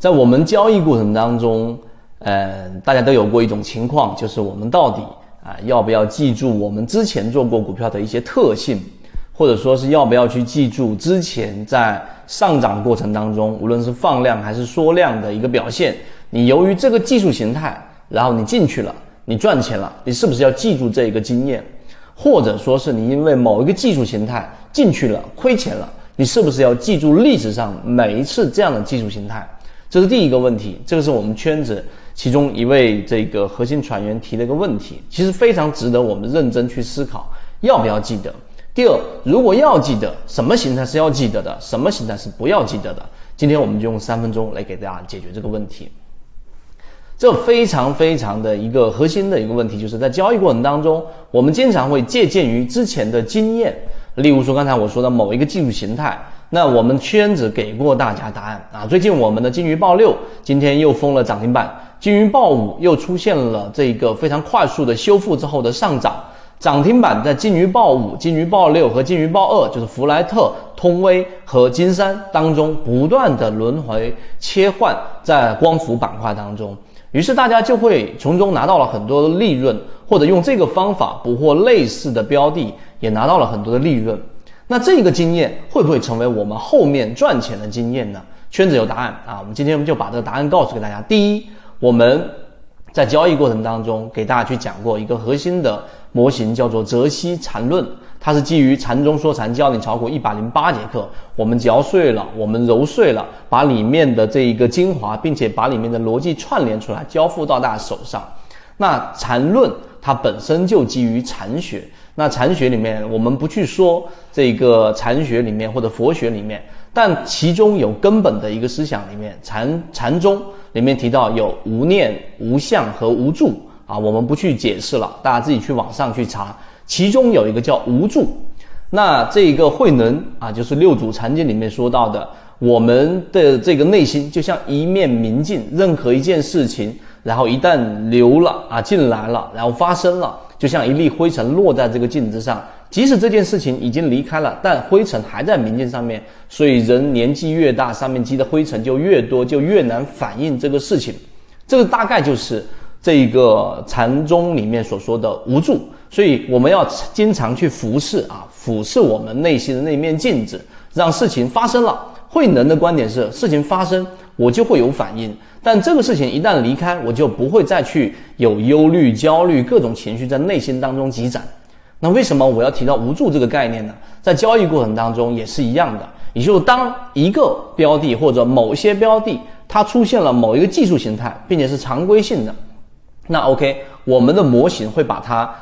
在我们交易过程当中，呃，大家都有过一种情况，就是我们到底啊要不要记住我们之前做过股票的一些特性，或者说是要不要去记住之前在上涨过程当中，无论是放量还是缩量的一个表现，你由于这个技术形态，然后你进去了，你赚钱了，你是不是要记住这一个经验？或者说是你因为某一个技术形态进去了亏钱了，你是不是要记住历史上每一次这样的技术形态？这是第一个问题，这个是我们圈子其中一位这个核心船员提的一个问题，其实非常值得我们认真去思考，要不要记得？第二，如果要记得，什么形态是要记得的，什么形态是不要记得的？今天我们就用三分钟来给大家解决这个问题。这非常非常的一个核心的一个问题，就是在交易过程当中，我们经常会借鉴于之前的经验，例如说刚才我说的某一个技术形态。那我们圈子给过大家答案。啊，最近我们的金鱼报六今天又封了涨停板，金鱼报五又出现了这个非常快速的修复之后的上涨，涨停板在金鱼报五、金鱼报六和金鱼报二，就是福莱特、通威和金山当中不断的轮回切换在光伏板块当中，于是大家就会从中拿到了很多的利润，或者用这个方法捕获类似的标的，也拿到了很多的利润。那这个经验会不会成为我们后面赚钱的经验呢？圈子有答案啊！我们今天就把这个答案告诉给大家。第一，我们在交易过程当中给大家去讲过一个核心的模型，叫做泽西禅论，它是基于禅中说禅教你炒股一百零八节课，我们嚼碎了，我们揉碎了，把里面的这一个精华，并且把里面的逻辑串联出来，交付到大家手上。那禅论它本身就基于禅学。那禅学里面，我们不去说这个禅学里面或者佛学里面，但其中有根本的一个思想里面，禅禅宗里面提到有无念、无相和无助啊，我们不去解释了，大家自己去网上去查。其中有一个叫无助，那这个慧能啊，就是六祖禅经里面说到的，我们的这个内心就像一面明镜，任何一件事情，然后一旦流了啊进来了，然后发生了。就像一粒灰尘落在这个镜子上，即使这件事情已经离开了，但灰尘还在明镜上面。所以人年纪越大，上面积的灰尘就越多，就越难反映这个事情。这个大概就是这一个禅宗里面所说的无助。所以我们要经常去俯视啊，俯视我们内心的那面镜子，让事情发生了。慧能的观点是，事情发生，我就会有反应。但这个事情一旦离开，我就不会再去有忧虑、焦虑各种情绪在内心当中积攒。那为什么我要提到无助这个概念呢？在交易过程当中也是一样的，也就是当一个标的或者某些标的它出现了某一个技术形态，并且是常规性的，那 OK，我们的模型会把它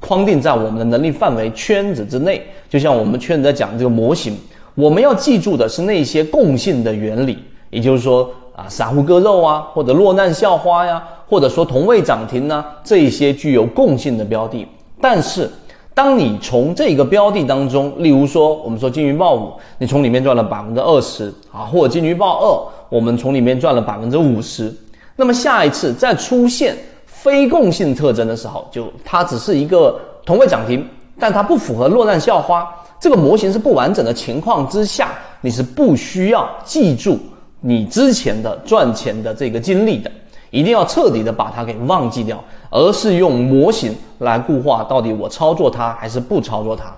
框定在我们的能力范围圈子之内。就像我们圈子在讲这个模型，我们要记住的是那些共性的原理，也就是说。啊，散户割肉啊，或者落难校花呀，或者说同位涨停呢，这一些具有共性的标的。但是，当你从这个标的当中，例如说，我们说金鱼报五，你从里面赚了百分之二十啊，或者金鱼报二，我们从里面赚了百分之五十。那么下一次再出现非共性特征的时候，就它只是一个同位涨停，但它不符合落难校花这个模型是不完整的情况之下，你是不需要记住。你之前的赚钱的这个经历的，一定要彻底的把它给忘记掉，而是用模型来固化，到底我操作它还是不操作它。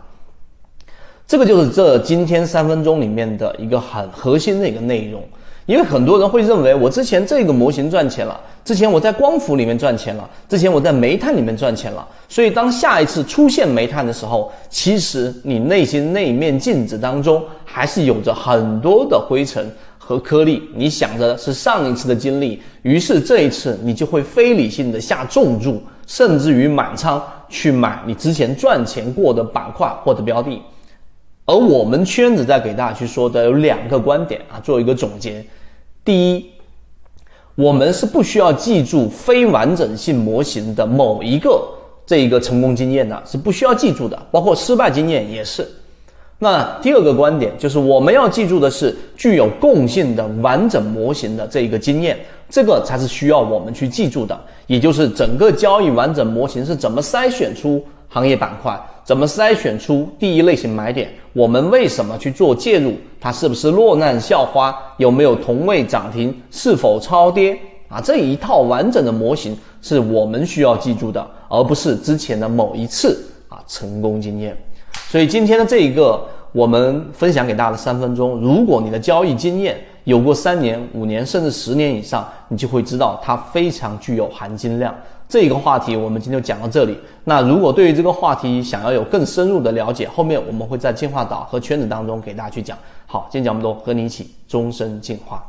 这个就是这今天三分钟里面的一个很核心的一个内容。因为很多人会认为，我之前这个模型赚钱了，之前我在光伏里面赚钱了，之前我在煤炭里面赚钱了，所以当下一次出现煤炭的时候，其实你内心那一面镜子当中还是有着很多的灰尘。和颗粒，你想着是上一次的经历，于是这一次你就会非理性的下重注，甚至于满仓去买你之前赚钱过的板块或者标的。而我们圈子在给大家去说的有两个观点啊，做一个总结。第一，我们是不需要记住非完整性模型的某一个这一个成功经验的，是不需要记住的，包括失败经验也是。那第二个观点就是，我们要记住的是具有共性的完整模型的这一个经验，这个才是需要我们去记住的。也就是整个交易完整模型是怎么筛选出行业板块，怎么筛选出第一类型买点？我们为什么去做介入？它是不是落难校花？有没有同位涨停？是否超跌？啊，这一套完整的模型是我们需要记住的，而不是之前的某一次啊成功经验。所以今天的这一个我们分享给大家的三分钟，如果你的交易经验有过三年、五年甚至十年以上，你就会知道它非常具有含金量。这一个话题我们今天就讲到这里。那如果对于这个话题想要有更深入的了解，后面我们会在进化岛和圈子当中给大家去讲。好，今天讲这么多，和你一起终身进化。